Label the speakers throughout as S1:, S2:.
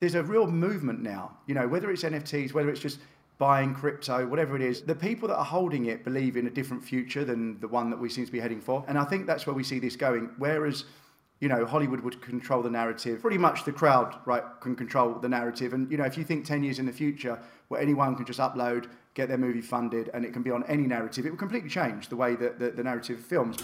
S1: there's a real movement now, you know, whether it's NFTs, whether it's just buying crypto, whatever it is, the people that are holding it believe in a different future than the one that we seem to be heading for. And I think that's where we see this going. Whereas, you know, Hollywood would control the narrative. Pretty much the crowd, right, can control the narrative. And, you know, if you think 10 years in the future where anyone can just upload, get their movie funded, and it can be on any narrative, it will completely change the way that the, the narrative films.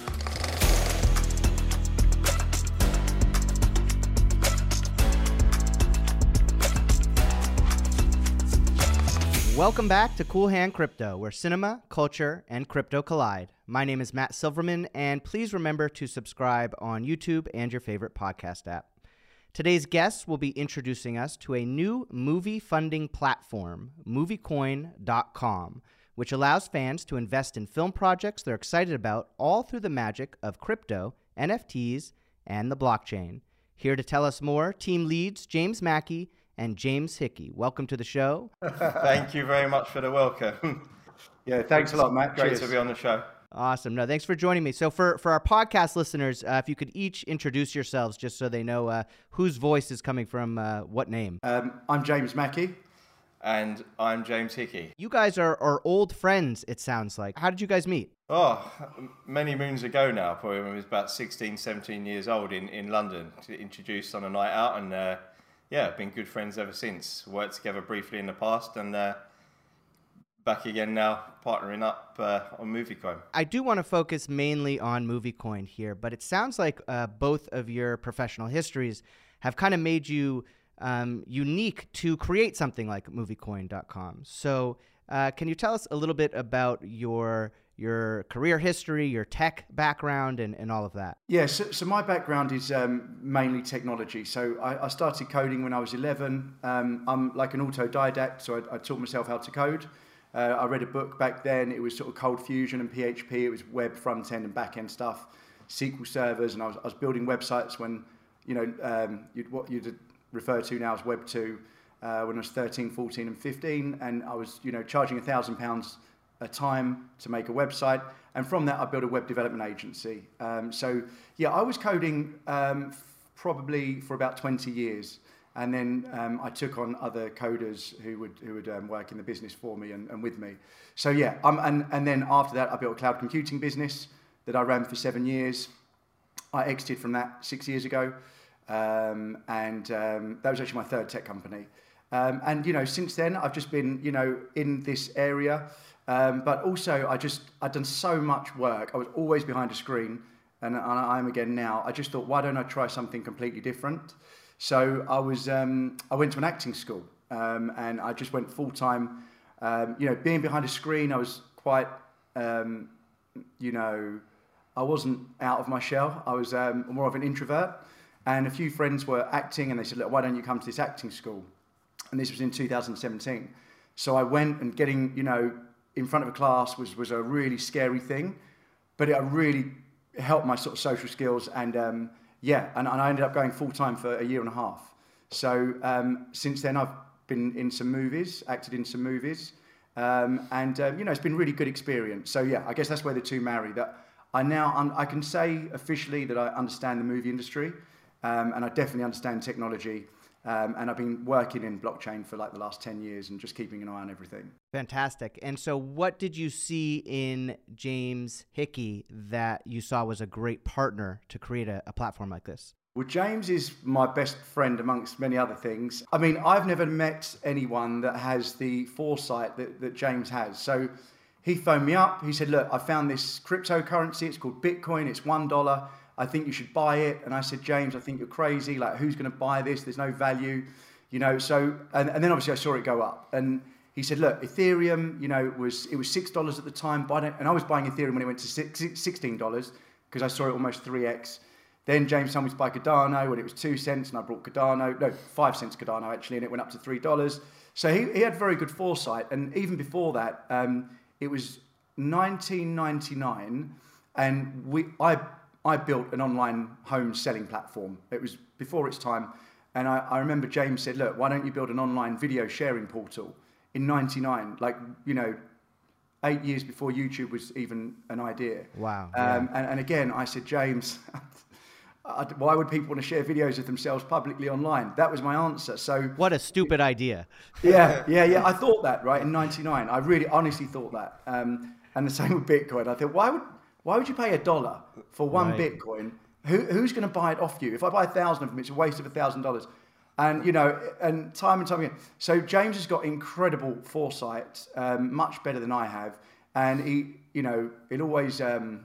S2: Welcome back to Cool Hand Crypto, where cinema, culture, and crypto collide. My name is Matt Silverman, and please remember to subscribe on YouTube and your favorite podcast app. Today's guests will be introducing us to a new movie funding platform, MovieCoin.com, which allows fans to invest in film projects they're excited about all through the magic of crypto, NFTs, and the blockchain. Here to tell us more, team leads James Mackie and James Hickey. Welcome to the show.
S3: Thank you very much for the welcome.
S1: Yeah, thanks a lot, Matt.
S3: Great
S1: Cheers.
S3: to be on the show.
S2: Awesome. No, thanks for joining me. So, for, for our podcast listeners, uh, if you could each introduce yourselves just so they know uh, whose voice is coming from uh, what name.
S1: Um, I'm James Mackie.
S3: And I'm James Hickey.
S2: You guys are, are old friends, it sounds like. How did you guys meet?
S3: Oh, many moons ago now, probably when I was about 16, 17 years old in, in London, introduced on a night out. And uh, yeah, been good friends ever since. Worked together briefly in the past and uh, back again now, partnering up uh, on MovieCoin.
S2: I do want to focus mainly on MovieCoin here, but it sounds like uh, both of your professional histories have kind of made you um, unique to create something like MovieCoin.com. So, uh, can you tell us a little bit about your your career history, your tech background, and, and all of that?
S1: Yeah, so, so my background is um, mainly technology. So I, I, started coding when I was 11. Um, I'm like an autodidact, so I, I taught myself how to code. Uh, I read a book back then. It was sort of Cold Fusion and PHP. It was web front end and back end stuff, SQL servers, and I was, I was building websites when, you know, um, you'd, what you'd refer to now as Web 2 uh, when I was 13, 14, and 15. And I was, you know, charging a thousand pounds a time to make a website. And from that, I built a web development agency. Um, so, yeah, I was coding um, probably for about 20 years. And then um, I took on other coders who would, who would um, work in the business for me and, and with me. So, yeah, um, and, and then after that, I built a cloud computing business that I ran for seven years. I exited from that six years ago. Um, and that was actually my third tech company. and, you know, since then, I've just been, you know, in this area. Um, but also, I just, I'd done so much work. I was always behind a screen, and, and I am again now. I just thought, why don't I try something completely different? So I was, um, I went to an acting school, um, and I just went full time. Um, you know, being behind a screen, I was quite, um, you know, I wasn't out of my shell. I was um, more of an introvert, and a few friends were acting, and they said, look, why don't you come to this acting school? And this was in 2017. So I went and getting, you know, in front of a class was, was a really scary thing, but it really helped my sort of social skills. And um, yeah, and, and, I ended up going full time for a year and a half. So um, since then, I've been in some movies, acted in some movies, um, and um, you know, it's been really good experience. So yeah, I guess that's where the two marry. That I now un- I can say officially that I understand the movie industry, um, and I definitely understand technology. Um, and I've been working in blockchain for like the last 10 years and just keeping an eye on everything.
S2: Fantastic. And so, what did you see in James Hickey that you saw was a great partner to create a, a platform like this?
S1: Well, James is my best friend amongst many other things. I mean, I've never met anyone that has the foresight that, that James has. So, he phoned me up. He said, Look, I found this cryptocurrency. It's called Bitcoin. It's $1. I think you should buy it. And I said, James, I think you're crazy. Like, who's going to buy this? There's no value, you know. So, and, and then obviously I saw it go up. And he said, look, Ethereum, you know, was it was six dollars at the time. Buy it. And I was buying Ethereum when it went to sixteen dollars because I saw it almost three x. Then James told me to buy Cardano when it was two cents, and I brought Cardano, no, five cents Cardano actually, and it went up to three dollars. So he, he had very good foresight. And even before that, um, it was 1999, and we I I built an online home selling platform. It was before its time. And I, I, remember James said, look, why don't you build an online video sharing portal in 99, like, you know, eight years before YouTube was even an idea.
S2: Wow.
S1: Um, and, and, again, I said, James, I, why would people want to share videos of themselves publicly online? That was my answer. So
S2: what a stupid idea.
S1: Yeah, yeah, yeah. I thought that right in '99. I really, honestly thought that. Um, and the same with Bitcoin. I thought, why would why would you pay a dollar for one right. Bitcoin? Who, who's going to buy it off you? If I buy a thousand of them, it's a waste of a thousand dollars. And you know, and time and time again. So James has got incredible foresight, um, much better than I have. And he, you know, it always. Um,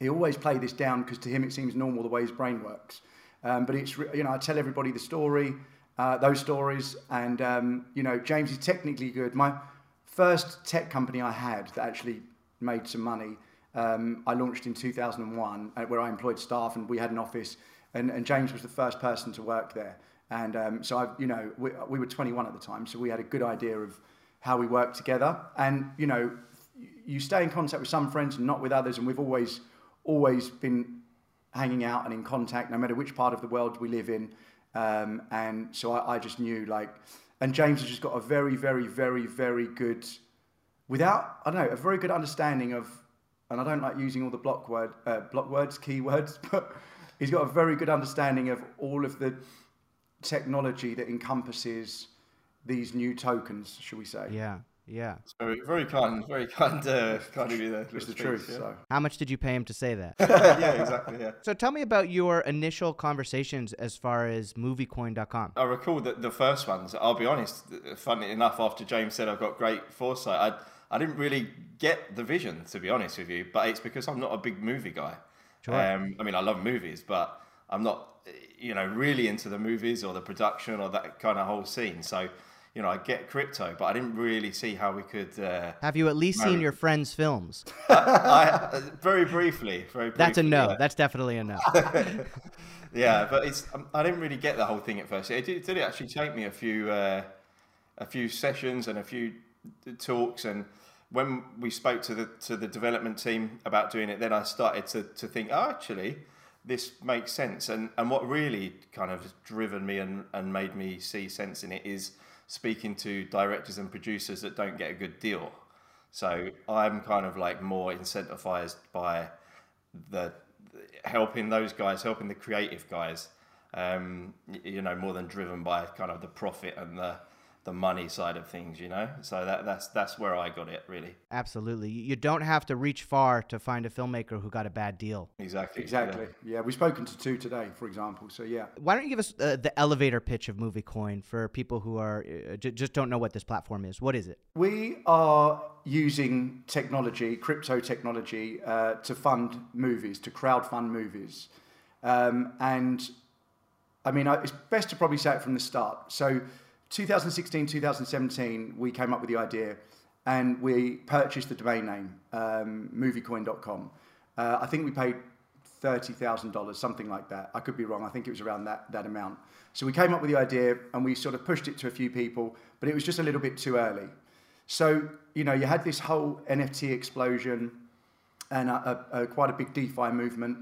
S1: he always played this down because to him it seems normal the way his brain works. Um, but it's you know I tell everybody the story, uh, those stories, and um, you know James is technically good. My first tech company I had that actually made some money, um, I launched in 2001, uh, where I employed staff and we had an office, and, and James was the first person to work there. And um, so I, you know, we, we were 21 at the time, so we had a good idea of how we worked together. And you know, you stay in contact with some friends and not with others, and we've always always been hanging out and in contact, no matter which part of the world we live in. Um, and so I, I, just knew like, and James has just got a very, very, very, very good, without I don't know, a very good understanding of, and I don't like using all the block word, uh, block words, keywords, but he's got a very good understanding of all of the technology that encompasses these new tokens, should we say?
S2: Yeah. Yeah.
S3: So very, very kind, very kind, uh, kind of you there.
S1: It's the truth. Yeah. So.
S2: How much did you pay him to say that?
S3: yeah, exactly. Yeah.
S2: So tell me about your initial conversations as far as MovieCoin.com.
S3: I recall that the first ones. I'll be honest. Funny enough, after James said I've got great foresight, I I didn't really get the vision to be honest with you. But it's because I'm not a big movie guy. Sure. Um, I mean, I love movies, but I'm not, you know, really into the movies or the production or that kind of whole scene. So you know, I get crypto, but I didn't really see how we could. Uh,
S2: Have you at least marry. seen your friends' films?
S3: I, I, very briefly, very briefly.
S2: That's a no. Yeah. That's definitely a no.
S3: yeah, but it's um, I didn't really get the whole thing at first. It did, did it actually take me a few uh, a few sessions and a few talks and when we spoke to the to the development team about doing it, then I started to, to think, oh, actually, this makes sense. And and what really kind of driven me and, and made me see sense in it is speaking to directors and producers that don't get a good deal. So I'm kind of like more incentivized by the helping those guys, helping the creative guys, um, you know, more than driven by kind of the profit and the the money side of things, you know. So that that's that's where I got it really.
S2: Absolutely, you don't have to reach far to find a filmmaker who got a bad deal.
S3: Exactly.
S1: Exactly. Yeah, yeah we've spoken to two today, for example. So yeah.
S2: Why don't you give us uh, the elevator pitch of MovieCoin for people who are uh, j- just don't know what this platform is? What is it?
S1: We are using technology, crypto technology, uh, to fund movies, to crowd fund movies, um, and I mean it's best to probably say it from the start. So 2016, 2017, we came up with the idea and we purchased the domain name, um, moviecoin.com. Uh, I think we paid $30,000, something like that. I could be wrong. I think it was around that, that amount. So we came up with the idea and we sort of pushed it to a few people, but it was just a little bit too early. So, you know, you had this whole NFT explosion and a, a, a, quite a big DeFi movement.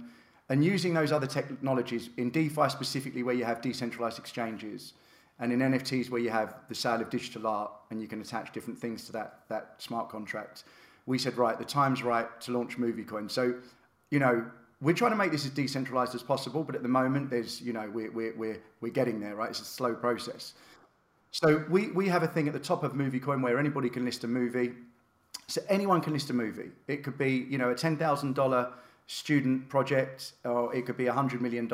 S1: And using those other technologies, in DeFi specifically, where you have decentralized exchanges, and in NFTs, where you have the sale of digital art and you can attach different things to that, that smart contract, we said, right, the time's right to launch MovieCoin. So, you know, we're trying to make this as decentralized as possible, but at the moment, there's, you know, we're, we're, we're, we're getting there, right? It's a slow process. So we, we have a thing at the top of MovieCoin where anybody can list a movie. So anyone can list a movie. It could be, you know, a $10,000 student project, or it could be a $100 million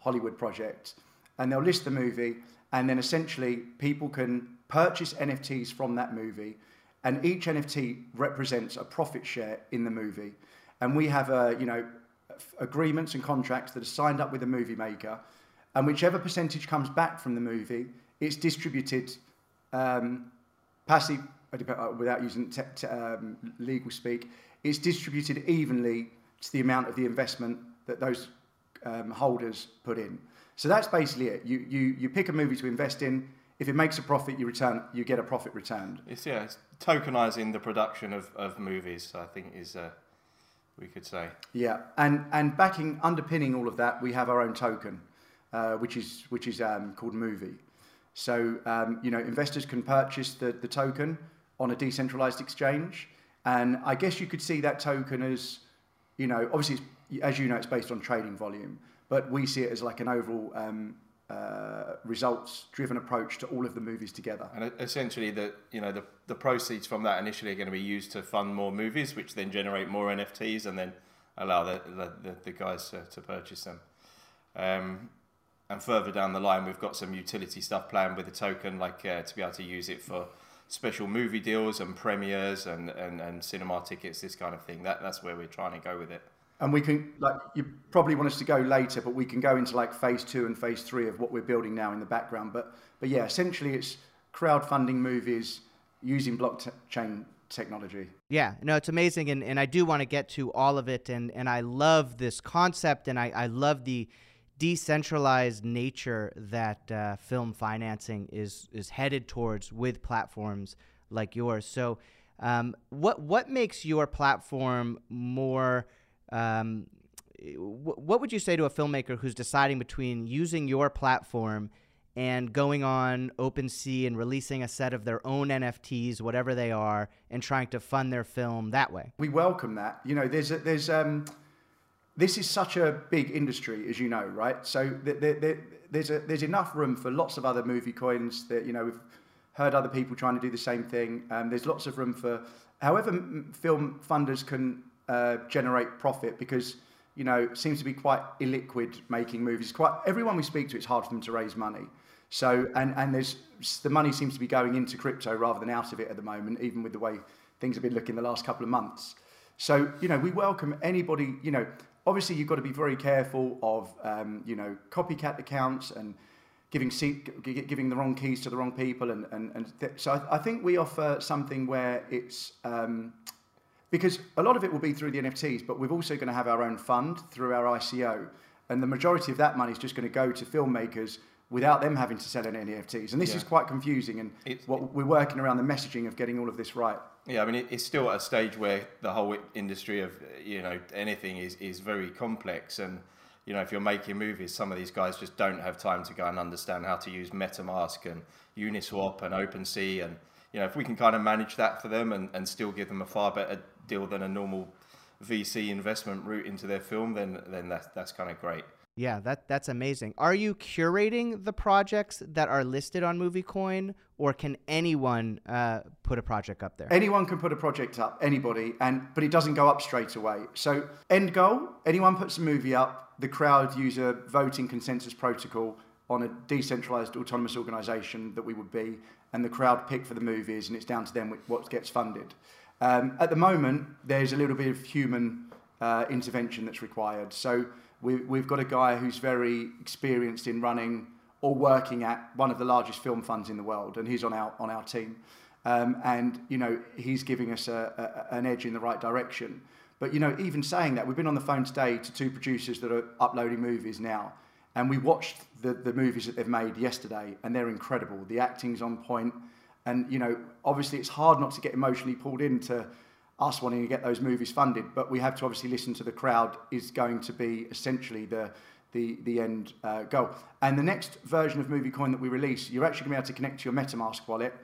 S1: Hollywood project. And they'll list the movie and then essentially people can purchase NFTs from that movie, and each NFT represents a profit share in the movie. And we have a, you know, agreements and contracts that are signed up with the movie maker, and whichever percentage comes back from the movie, it's distributed um, passive uh, without using te- te- um, legal speak. It's distributed evenly to the amount of the investment that those um, holders put in. So that's basically it. You, you, you pick a movie to invest in. If it makes a profit, you return. You get a profit returned.
S3: It's yeah, it's tokenizing the production of, of movies. I think is uh, we could say.
S1: Yeah, and and backing underpinning all of that, we have our own token, uh, which is which is um, called Movie. So um, you know, investors can purchase the, the token on a decentralized exchange, and I guess you could see that token as, you know, obviously as you know, it's based on trading volume. but we see it as like an overall um, uh, results-driven approach to all of the movies together.
S3: And essentially, the you know the, the proceeds from that initially are going to be used to fund more movies, which then generate more NFTs and then allow the the, the guys to, to purchase them. Um, and further down the line, we've got some utility stuff planned with the token, like uh, to be able to use it for special movie deals and premieres and, and, and cinema tickets, this kind of thing. That that's where we're trying to go with it.
S1: And we can like you probably want us to go later, but we can go into like phase two and phase three of what we're building now in the background. But but yeah, essentially it's crowdfunding movies using blockchain technology.
S2: Yeah, no, it's amazing, and, and I do want to get to all of it, and, and I love this concept, and I, I love the decentralized nature that uh, film financing is is headed towards with platforms like yours. So, um, what what makes your platform more? Um, what would you say to a filmmaker who's deciding between using your platform and going on OpenSea and releasing a set of their own NFTs, whatever they are, and trying to fund their film that way?
S1: We welcome that. You know, there's a, there's um, this is such a big industry, as you know, right? So there's a, there's enough room for lots of other movie coins. That you know, we've heard other people trying to do the same thing. Um, there's lots of room for however film funders can uh, generate profit because you know seems to be quite illiquid making movies. Quite everyone we speak to, it's hard for them to raise money. So and and there's the money seems to be going into crypto rather than out of it at the moment, even with the way things have been looking the last couple of months. So you know we welcome anybody. You know obviously you've got to be very careful of um, you know copycat accounts and giving seat, giving the wrong keys to the wrong people and and, and th- so I, I, think we offer something where it's um, because a lot of it will be through the NFTs, but we're also going to have our own fund through our ICO, and the majority of that money is just going to go to filmmakers without them having to sell any NFTs. And this yeah. is quite confusing, and it's, what we're working around the messaging of getting all of this right.
S3: Yeah, I mean, it's still at a stage where the whole industry of you know anything is is very complex, and you know if you're making movies, some of these guys just don't have time to go and understand how to use MetaMask and Uniswap and OpenSea, and you know if we can kind of manage that for them and, and still give them a far better deal than a normal VC investment route into their film, then then that's that's kind of great.
S2: Yeah, that that's amazing. Are you curating the projects that are listed on MovieCoin, or can anyone uh, put a project up there?
S1: Anyone can put a project up, anybody, and but it doesn't go up straight away. So end goal: anyone puts a movie up, the crowd use a voting consensus protocol on a decentralized autonomous organization that we would be, and the crowd pick for the movies, and it's down to them what gets funded. Um, at the moment, there's a little bit of human uh, intervention that's required. So we, we've got a guy who's very experienced in running or working at one of the largest film funds in the world, and he's on our on our team. Um, and you know he's giving us a, a, an edge in the right direction. But you know, even saying that, we've been on the phone today to two producers that are uploading movies now, and we watched the, the movies that they've made yesterday, and they're incredible. The acting's on point, and you know, obviously, it's hard not to get emotionally pulled into us wanting to get those movies funded, but we have to obviously listen to the crowd is going to be essentially the the, the end uh, goal. And the next version of MovieCoin that we release, you're actually going to be able to connect to your MetaMask wallet.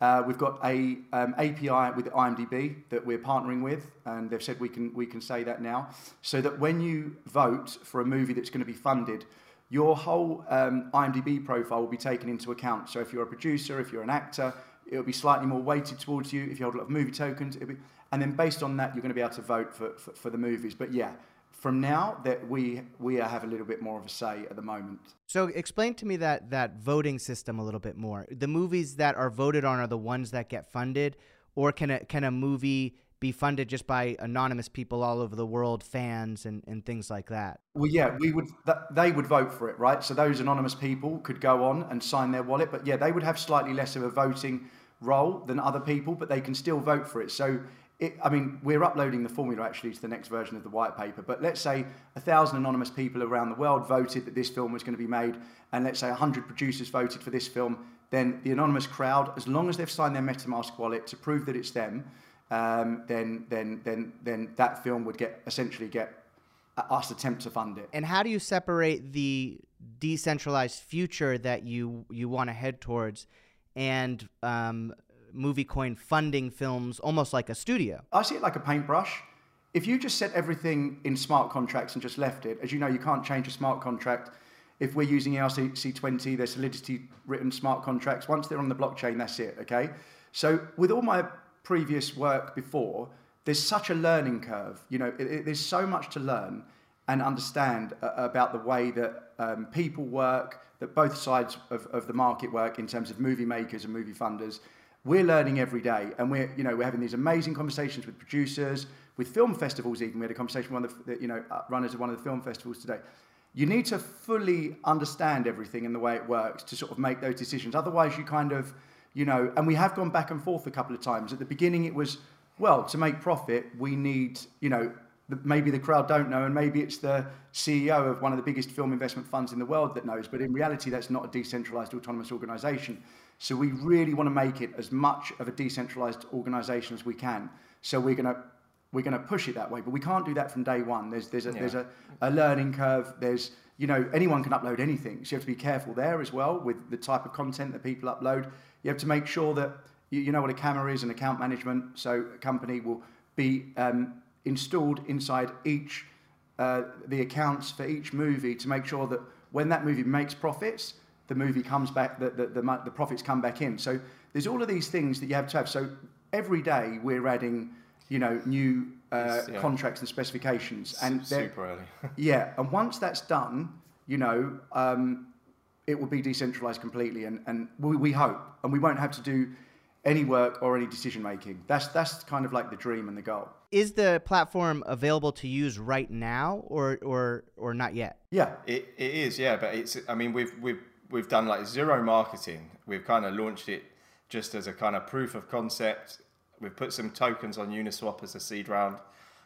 S1: Uh, we've got a um, API with IMDb that we're partnering with, and they've said we can we can say that now, so that when you vote for a movie that's going to be funded, your whole um, IMDb profile will be taken into account. So if you're a producer, if you're an actor, it'll be slightly more weighted towards you. If you hold a lot of movie tokens, be, and then based on that, you're going to be able to vote for, for, for the movies. But yeah, from now that we we have a little bit more of a say at the moment.
S2: So explain to me that that voting system a little bit more. The movies that are voted on are the ones that get funded, or can a can a movie be funded just by anonymous people all over the world, fans and, and things like that?
S1: Well, yeah, we would. Th- they would vote for it, right? So those anonymous people could go on and sign their wallet, but yeah, they would have slightly less of a voting role than other people, but they can still vote for it. So it, I mean, we're uploading the formula actually to the next version of the white paper. But let's say a thousand anonymous people around the world voted that this film was going to be made, and let's say a hundred producers voted for this film. Then the anonymous crowd, as long as they've signed their MetaMask wallet to prove that it's them, um, then then then then that film would get essentially get us attempt to fund it.
S2: And how do you separate the decentralized future that you you want to head towards and um, MovieCoin funding films almost like a studio.
S1: I see it like a paintbrush. if you just set everything in smart contracts and just left it, as you know, you can't change a smart contract. If we're using ERC20, they're Solidity written smart contracts. Once they're on the blockchain, that's it, okay? So with all my previous work before, there's such a learning curve. You know, it, it, there's so much to learn and understand uh, about the way that um, people work, that both sides of, of the market work in terms of movie makers and movie funders. We're learning every day, and we're you know we're having these amazing conversations with producers, with film festivals. Even we had a conversation with one of the you know uh, runners of one of the film festivals today. You need to fully understand everything and the way it works to sort of make those decisions. Otherwise, you kind of you know, and we have gone back and forth a couple of times. At the beginning, it was well to make profit, we need you know maybe the crowd don't know, and maybe it's the CEO of one of the biggest film investment funds in the world that knows. But in reality, that's not a decentralized autonomous organization. So we really want to make it as much of a decentralized organization as we can. So we're going to we're going to push it that way, but we can't do that from day one. There's there's a, yeah. there's a, a learning curve. There's you know anyone can upload anything, so you have to be careful there as well with the type of content that people upload. You have to make sure that you, you know what a camera is and account management. So a company will be um, installed inside each uh, the accounts for each movie to make sure that when that movie makes profits, the movie comes back, the, the, the, the profits come back in. So there's all of these things that you have to have. So every day we're adding, you know, new uh, yeah. contracts and specifications. And
S3: super early.
S1: yeah, and once that's done, you know, um, it will be decentralized completely, and, and we, we hope, and we won't have to do any work or any decision making. That's that's kind of like the dream and the goal.
S2: Is the platform available to use right now, or or or not yet?
S1: Yeah,
S3: it, it is. Yeah, but it's. I mean, we've we've we've done like zero marketing. We've kind of launched it just as a kind of proof of concept. We've put some tokens on Uniswap as a seed round,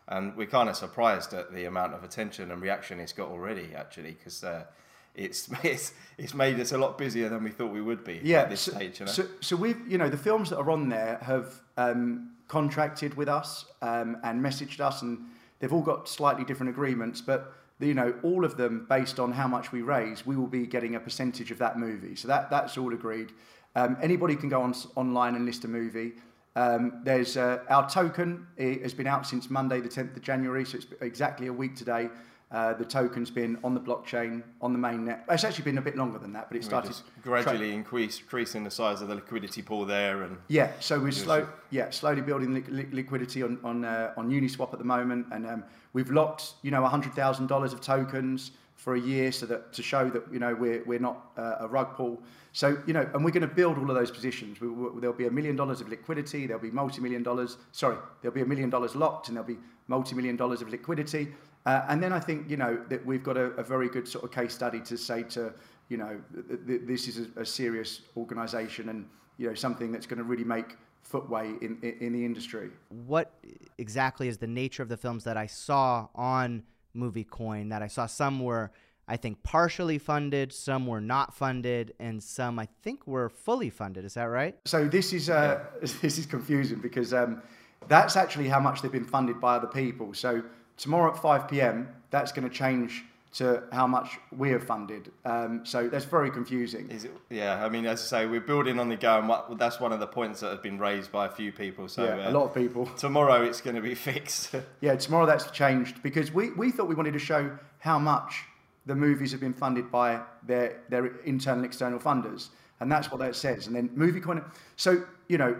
S3: and we're kind of surprised at the amount of attention and reaction it's got already. Actually, because. Uh, it's, it's it's made us a lot busier than we thought we would be yeah, at this
S1: so,
S3: stage. You know?
S1: So, so we've you know the films that are on there have um, contracted with us um, and messaged us, and they've all got slightly different agreements, but you know all of them based on how much we raise, we will be getting a percentage of that movie. So that that's all agreed. Um, anybody can go on online and list a movie. Um, there's uh, our token it has been out since Monday, the 10th of January, so it's exactly a week today. Uh, the token's been on the blockchain, on the main net. It's actually been a bit longer than that, but it started
S3: gradually tra- increase, increasing the size of the liquidity pool there, and
S1: yeah. So we're slow, yeah, slowly building li- li- liquidity on on uh, on Uniswap at the moment, and um, we've locked, you know, hundred thousand dollars of tokens for a year, so that to show that you know we're we're not uh, a rug pull. So you know, and we're going to build all of those positions. We, we, there'll be a million dollars of liquidity. There'll be multi-million dollars. Sorry, there'll be a million dollars locked, and there'll be multi-million dollars of liquidity. Uh, and then I think, you know, that we've got a, a, very good sort of case study to say to, you know, th- th- this is a, a serious organisation and, you know, something that's going to really make footway in, in, in the industry.
S2: What exactly is the nature of the films that I saw on MovieCoin that I saw some were, I think, partially funded, some were not funded, and some I think were fully funded. Is that right?
S1: So this is uh, this is confusing because um, that's actually how much they've been funded by other people. So tomorrow at 5 p.m., that's going to change to how much we have funded. Um, so that's very confusing.
S3: Is it? Yeah, I mean, as I say, we're building on the go, and what, that's one of the points that have been raised by a few people. So
S1: yeah, uh, a lot of people.
S3: Tomorrow it's going to be fixed.
S1: yeah, tomorrow that's changed because we, we thought we wanted to show how much the movies have been funded by their their internal external funders, and that's what that says. And then movie coin. So you know,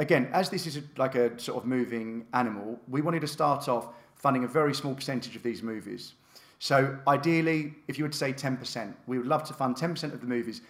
S1: again, as this is a, like a sort of moving animal, we wanted to start off funding a very small percentage of these movies. So ideally, if you would say 10%, we would love to fund 10% of the movies.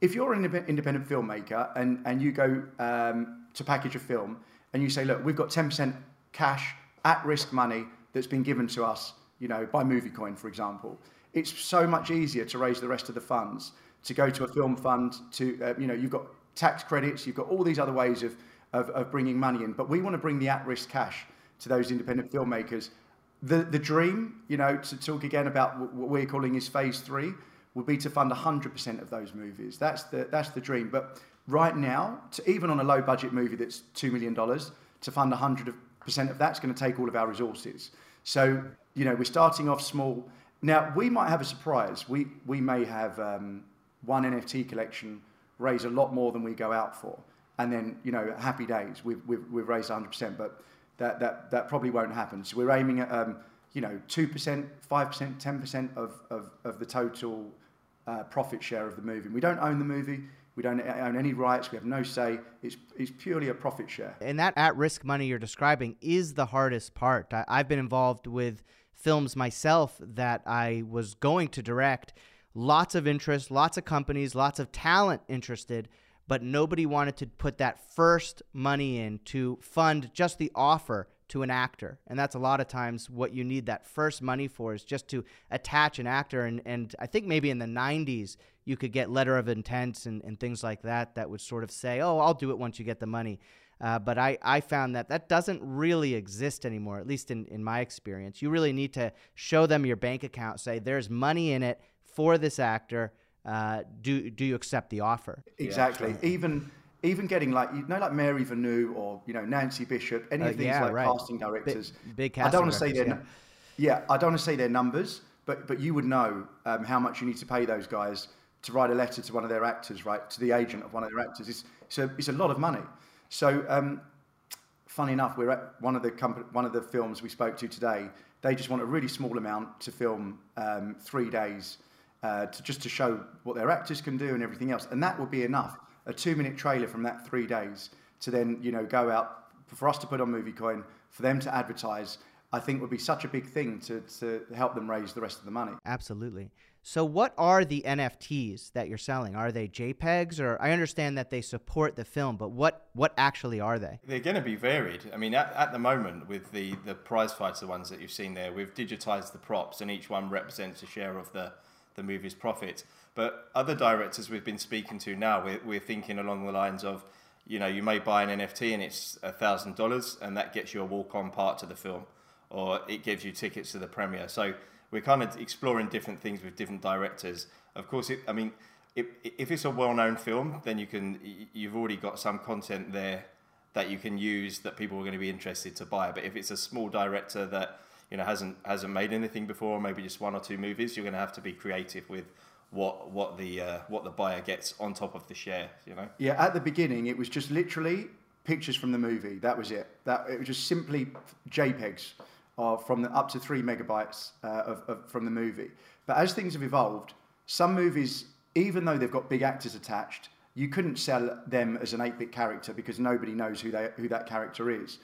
S1: If you're an independent filmmaker and, and you go um, to package a film and you say, look, we've got 10% cash, at-risk money that's been given to us, you know, by MovieCoin, for example, it's so much easier to raise the rest of the funds, to go to a film fund, to, uh, you know, you've got tax credits, you've got all these other ways of, of, of bringing money in. But we want to bring the at-risk cash to those independent filmmakers. The, the dream, you know, to talk again about what we're calling is phase three, would be to fund 100% of those movies. That's the, that's the dream. But right now, to, even on a low budget movie that's $2 million, to fund 100% of that's going to take all of our resources. So, you know, we're starting off small. Now, we might have a surprise. We, we may have um, one NFT collection raise a lot more than we go out for. And then, you know, happy days, we've, we've, we've raised 100%. But that that that probably won't happen. So we're aiming at um, you know two percent, five percent, ten percent of, of of the total uh, profit share of the movie. We don't own the movie. We don't own any rights. We have no say. It's, it's purely a profit share.
S2: And that at risk money you're describing is the hardest part. I, I've been involved with films myself that I was going to direct. Lots of interest, lots of companies, lots of talent interested, but nobody wanted to put that first money in to fund just the offer to an actor. And that's a lot of times what you need that first money for is just to attach an actor. And, and I think maybe in the 90s, you could get letter of intents and, and things like that that would sort of say, oh, I'll do it once you get the money. Uh, but I, I found that that doesn't really exist anymore, at least in, in my experience. You really need to show them your bank account, say, there's money in it for this actor. Uh, do, do you accept the offer?
S1: Exactly. Yeah, even even getting like you know like Mary Vernieu or you know Nancy Bishop, any uh, of these yeah, like right. casting directors.
S2: Big, big casting
S1: I don't want to
S2: say
S1: their yeah. yeah. I don't want to say their numbers, but but you would know um, how much you need to pay those guys to write a letter to one of their actors, right? To the agent of one of their actors. It's it's a, it's a lot of money. So um, funny enough, we're at one of the company, one of the films we spoke to today. They just want a really small amount to film um, three days. Uh, to just to show what their actors can do and everything else, and that would be enough a two minute trailer from that three days to then, you know, go out for us to put on MovieCoin, for them to advertise, I think would be such a big thing to, to help them raise the rest of the money.
S2: Absolutely. So, what are the NFTs that you're selling? Are they JPEGs, or I understand that they support the film, but what what actually are they?
S3: They're going to be varied. I mean, at, at the moment, with the the prize fighter ones that you've seen there, we've digitized the props, and each one represents a share of the the movie's profit. But other directors we've been speaking to now, we're, we're thinking along the lines of, you know, you may buy an NFT and it's a thousand dollars, and that gets you a walk-on part to the film, or it gives you tickets to the premiere. So we're kind of exploring different things with different directors. Of course, it, I mean, if, if it's a well-known film, then you can you've already got some content there that you can use that people are going to be interested to buy. But if it's a small director that you know hasn't hasn't made anything before, maybe just one or two movies, you're going to have to be creative with what what the uh, what the buyer gets on top of the share. You know.
S1: Yeah, at the beginning, it was just literally pictures from the movie. That was it. That it was just simply JPEGs of from the up to three megabytes uh, of, of, from the movie. But as things have evolved, some movies, even though they've got big actors attached, you couldn't sell them as an 8-bit character because nobody knows who they, who that character is.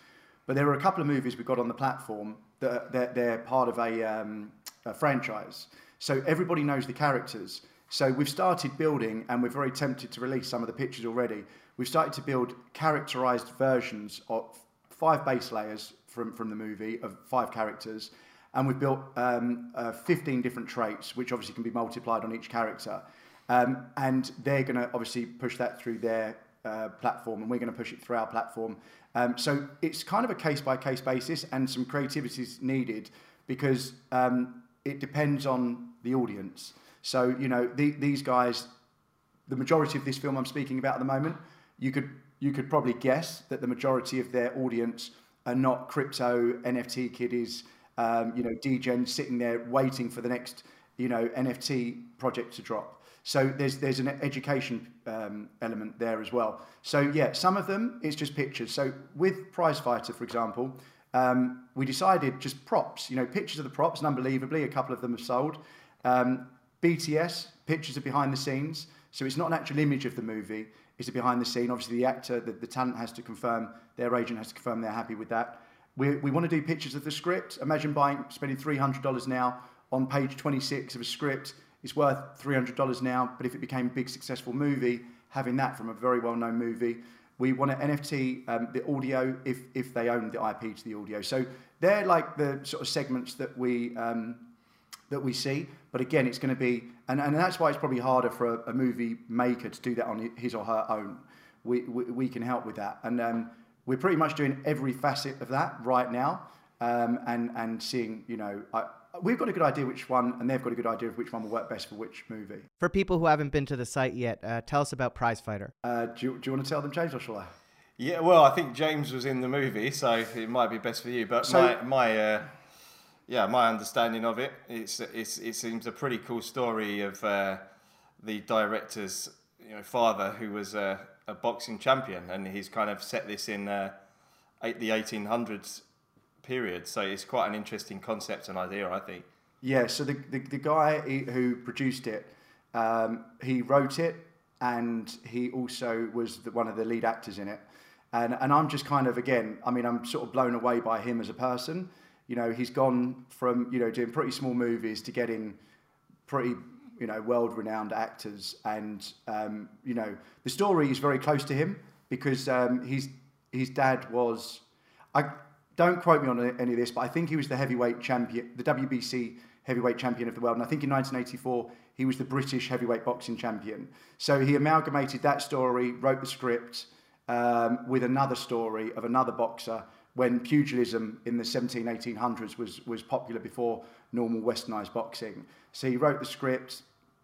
S1: But there were a couple of movies we got on the platform that they're, they're part of a, um, a franchise. So everybody knows the characters. So we've started building, and we're very tempted to release some of the pictures already. We've started to build characterized versions of five base layers from, from the movie of five characters. And we've built um, uh, 15 different traits, which obviously can be multiplied on each character. Um, and they're going to obviously push that through their uh, platform, and we're going to push it through our platform. Um, so it's kind of a case by case basis, and some creativity is needed because um, it depends on the audience. So, you know, the, these guys, the majority of this film I'm speaking about at the moment, you could, you could probably guess that the majority of their audience are not crypto NFT kiddies, um, you know, DGen sitting there waiting for the next, you know, NFT project to drop. So there's there's an education um, element there as well. So yeah, some of them it's just pictures. So with Prizefighter, for example, um, we decided just props, you know, pictures of the props, and unbelievably, a couple of them have sold. Um, BTS, pictures of behind the scenes. So it's not an actual image of the movie, it's a behind the scene. Obviously, the actor, the, the talent has to confirm, their agent has to confirm they're happy with that. We, we want to do pictures of the script. Imagine buying, spending $300 now on page 26 of a script. It's worth $300 now, but if it became a big successful movie, having that from a very well known movie, we want to NFT um, the audio if, if they own the IP to the audio. So they're like the sort of segments that we um, that we see. But again, it's going to be, and, and that's why it's probably harder for a, a movie maker to do that on his or her own. We, we, we can help with that. And um, we're pretty much doing every facet of that right now um, and, and seeing, you know, we've got a good idea which one, and they've got a good idea of which one will work best for which movie.
S2: For people who haven't been to the site yet, uh, tell us about Prizefighter.
S1: Uh, do, you, do you want to tell them, James, or shall I?
S3: Yeah, well, I think James was in the movie, so it might be best for you. But so, my, my uh, yeah, my understanding of it, it's, it's it seems a pretty cool story of uh, the director's you know father who was a, a, boxing champion, and he's kind of set this in uh, eight, the 1800s period. So it's quite an interesting concept and idea, I think.
S1: Yeah, so the, the, the guy who produced it, um, he wrote it and he also was the, one of the lead actors in it. And, and I'm just kind of, again, I mean, I'm sort of blown away by him as a person. You know, he's gone from, you know, doing pretty small movies to getting pretty, you know, world renowned actors. And, um, you know, the story is very close to him because um, his, his dad was, I don't quote me on any of this, but I think he was the heavyweight champion, the WBC heavyweight champion of the world. And I think in 1984, he was the British heavyweight boxing champion. So he amalgamated that story, wrote the script um, with another story of another boxer when pugilism in the 17, 1800s was, was popular before normal westernized boxing. So he wrote the script,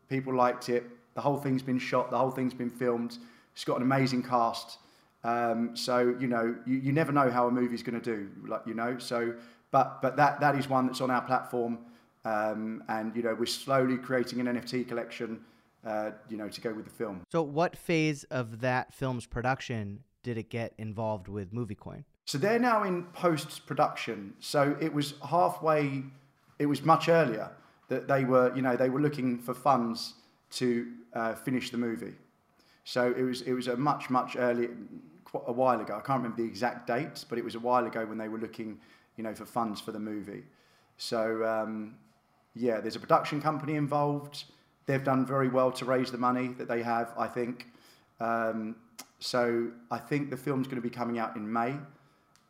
S1: people liked it, the whole thing's been shot, the whole thing's been filmed. It's got an amazing cast. Um, so, you know, you, you never know how a movie's going to do, like, you know. So, but, but that, that is one that's on our platform. Um, and you know we're slowly creating an NFT collection, uh, you know, to go with the film.
S2: So, what phase of that film's production did it get involved with MovieCoin?
S1: So they're now in post production. So it was halfway. It was much earlier that they were, you know, they were looking for funds to uh, finish the movie. So it was it was a much much earlier, a while ago. I can't remember the exact dates, but it was a while ago when they were looking, you know, for funds for the movie. So um, yeah, there's a production company involved. They've done very well to raise the money that they have, I think. Um, so I think the film's going to be coming out in May.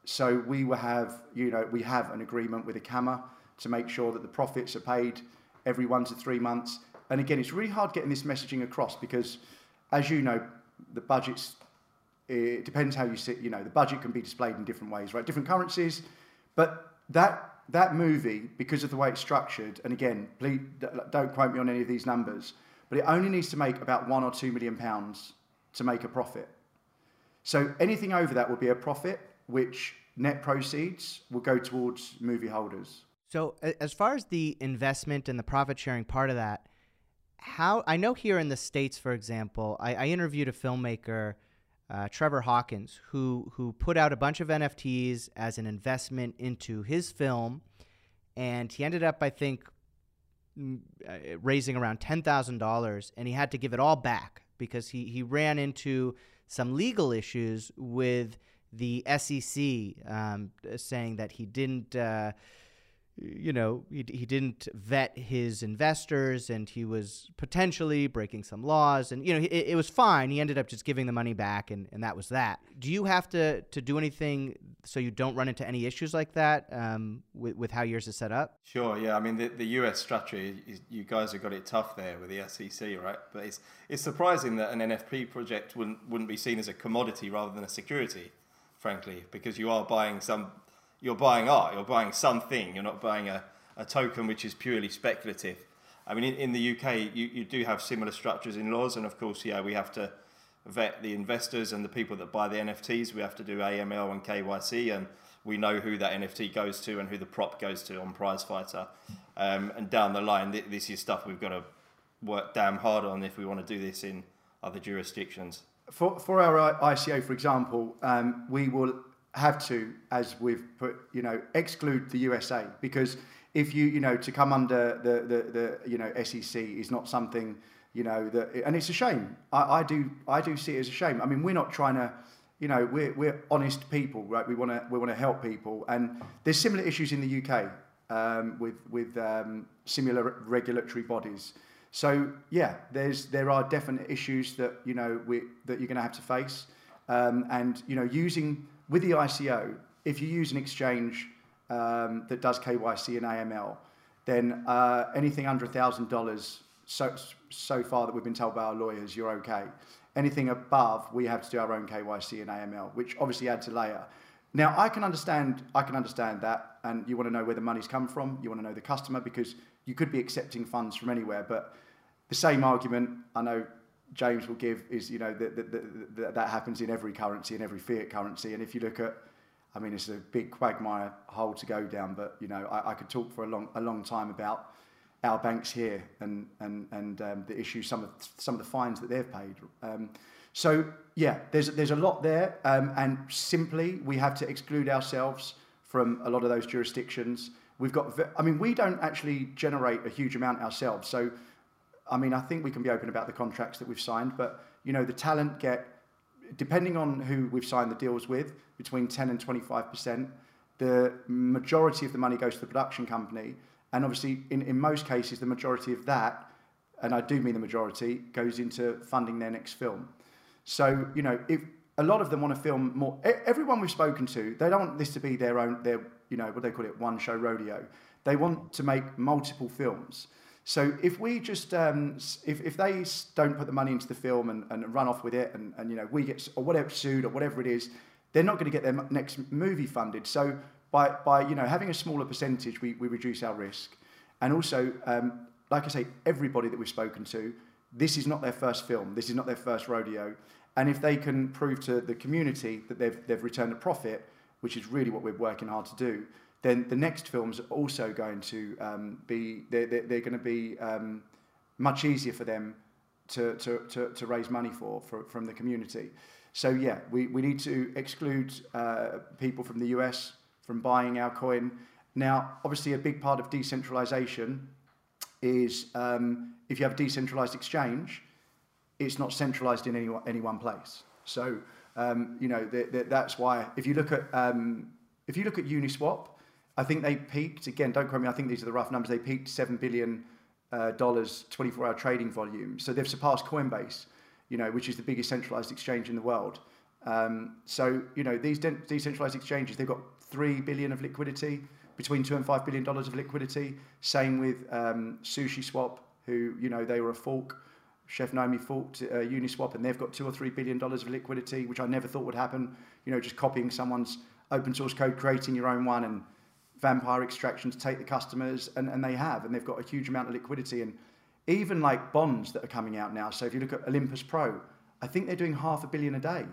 S1: So we will have, you know, we have an agreement with ACAMA to make sure that the profits are paid every one to three months. And again, it's really hard getting this messaging across because, as you know, the budgets. It depends how you sit. You know, the budget can be displayed in different ways, right? Different currencies, but that that movie, because of the way it's structured, and again, please don't quote me on any of these numbers, but it only needs to make about one or two million pounds to make a profit. So anything over that will be a profit, which net proceeds will go towards movie holders.
S2: So, as far as the investment and the profit sharing part of that, how I know here in the states, for example, I, I interviewed a filmmaker uh, Trevor Hawkins, who who put out a bunch of NFTs as an investment into his film, and he ended up, I think, uh, raising around ten thousand dollars, and he had to give it all back because he he ran into some legal issues with the SEC, um, saying that he didn't. Uh, you know, he, he didn't vet his investors and he was potentially breaking some laws. And, you know, it, it, was fine. He ended up just giving the money back and, and that was that. Do you have to, to do anything so you don't run into any issues like that um, with, with how yours is set up?
S3: Sure, yeah. I mean, the, the US strategy, you guys have got it tough there with the SEC, right? But it's, it's surprising that an NFT project wouldn't, wouldn't be seen as a commodity rather than a security, frankly, because you are buying some you're buying art, you're buying something, you're not buying a, a token which is purely speculative. I mean, in, in the UK, you, you do have similar structures in laws, and of course, yeah, we have to vet the investors and the people that buy the NFTs. We have to do AML and KYC, and we know who that NFT goes to and who the prop goes to on Prizefighter. Um, and down the line, this is stuff we've got to work damn hard on if we want to do this in other jurisdictions.
S1: For, for our ICO, for example, um, we will have to, as we've put, you know, exclude the USA because if you, you know, to come under the, the, the you know, SEC is not something, you know, that, and it's a shame. I, I do, I do see it as a shame. I mean, we're not trying to, you know, we're, we're honest people, right? We want to, we want to help people. And there's similar issues in the UK um, with, with um, similar regulatory bodies. So yeah, there's, there are definite issues that, you know, we, that you're going to have to face. Um, and, you know, using, with the ICO, if you use an exchange um, that does KYC and AML, then uh, anything under $1,000 so, so far that we've been told by our lawyers, you're okay. Anything above, we have to do our own KYC and AML, which obviously adds a layer. Now, I can understand, I can understand that, and you want to know where the money's come from. You want to know the customer because you could be accepting funds from anywhere. But the same argument, I know James will give is you know that that, that that happens in every currency in every fiat currency and if you look at I mean it's a big quagmire hole to go down but you know I, I could talk for a long a long time about our banks here and and and um, the issue some of some of the fines that they've paid um, So yeah, there's there's a lot there, um, and simply we have to exclude ourselves from a lot of those jurisdictions. We've got, I mean, we don't actually generate a huge amount ourselves. So, I mean, I think we can be open about the contracts that we've signed, but you know, the talent get, depending on who we've signed the deals with, between 10 and 25 percent. The majority of the money goes to the production company, and obviously, in, in most cases, the majority of that, and I do mean the majority, goes into funding their next film. So, you know, if a lot of them want to film more, everyone we've spoken to, they don't want this to be their own, their, you know, what they call it, one show rodeo. They want to make multiple films. So if we just, um, if, if they don't put the money into the film and, and run off with it and, and, you know, we get, or whatever, sued or whatever it is, they're not going to get their next movie funded. So by, by you know, having a smaller percentage, we, we reduce our risk. And also, um, like I say, everybody that we've spoken to, this is not their first film. This is not their first rodeo. And if they can prove to the community that they've, they've returned a profit, which is really what we're working hard to do, then the next films are also going to um, be, they're, they're, they're, going to be um, much easier for them to, to, to, to raise money for, for, from the community. So yeah, we, we need to exclude uh, people from the US from buying our coin. Now, obviously, a big part of decentralization is um, if you have a decentralized exchange, it's not centralized in any, any one place. So, um, you know, the, the, that's why if you look at um, if you look at Uniswap, I think they peaked again. Don't quote me. I think these are the rough numbers. They peaked seven billion uh, dollars, 24-hour trading volume. So they've surpassed Coinbase, you know, which is the biggest centralized exchange in the world. Um, so you know, these de- decentralized exchanges, they've got three billion of liquidity, between two and five billion dollars of liquidity. Same with um, Sushi Swap, who you know they were a fork Chef Nomi forked uh, Uniswap, and they've got two or three billion dollars of liquidity, which I never thought would happen. You know, just copying someone's open source code, creating your own one, and vampire extraction to take the customers, and, and they have, and they've got a huge amount of liquidity, and even like bonds that are coming out now. So if you look at Olympus Pro, I think they're doing half a billion a day.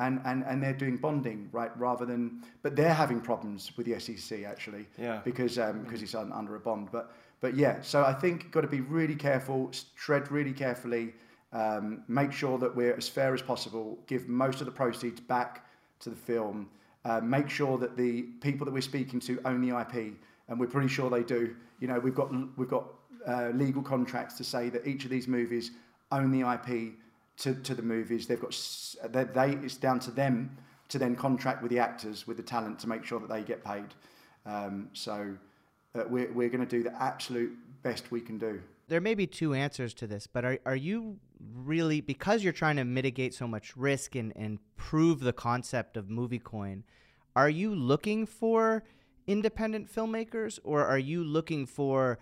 S1: And, and, and they're doing bonding, right, rather than, but they're having problems with the SEC actually,
S3: yeah.
S1: because um, because it's under a bond. But but yeah, so I think got to be really careful, tread really carefully, um, make sure that we're as fair as possible, give most of the proceeds back to the film, uh, make sure that the people that we're speaking to own the IP, and we're pretty sure they do. You know, we've got we've got uh, legal contracts to say that each of these movies own the IP to, to the movies. They've got they, they it's down to them to then contract with the actors, with the talent to make sure that they get paid. Um, so that we're, we're going to do the absolute best we can do.
S2: There may be two answers to this, but are, are you really, because you're trying to mitigate so much risk and, and prove the concept of MovieCoin, are you looking for independent filmmakers or are you looking for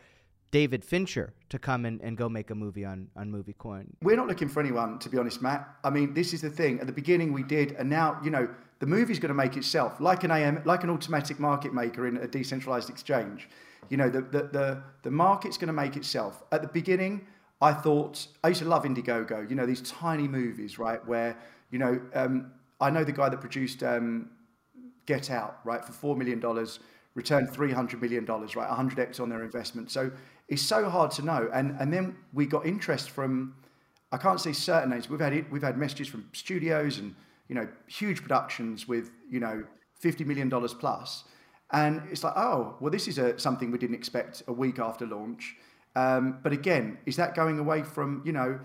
S2: David Fincher to come and, and go make a movie on, on MovieCoin?
S1: We're not looking for anyone, to be honest, Matt. I mean, this is the thing. At the beginning, we did, and now, you know, the movie's going to make itself, like an AM, like an automatic market maker in a decentralized exchange. You know, the, the, the, the market's going to make itself. At the beginning, I thought, I used to love Indiegogo, you know, these tiny movies, right, where, you know, um, I know the guy that produced um, Get Out, right, for $4 million, returned $300 million, right, 100x on their investment. So it's so hard to know. And, and then we got interest from, I can't say certain names, we've had, we've had messages from studios and, you know, huge productions with, you know, $50 million plus. And it's like, oh, well, this is a, something we didn't expect a week after launch. Um, but again, is that going away from, you know,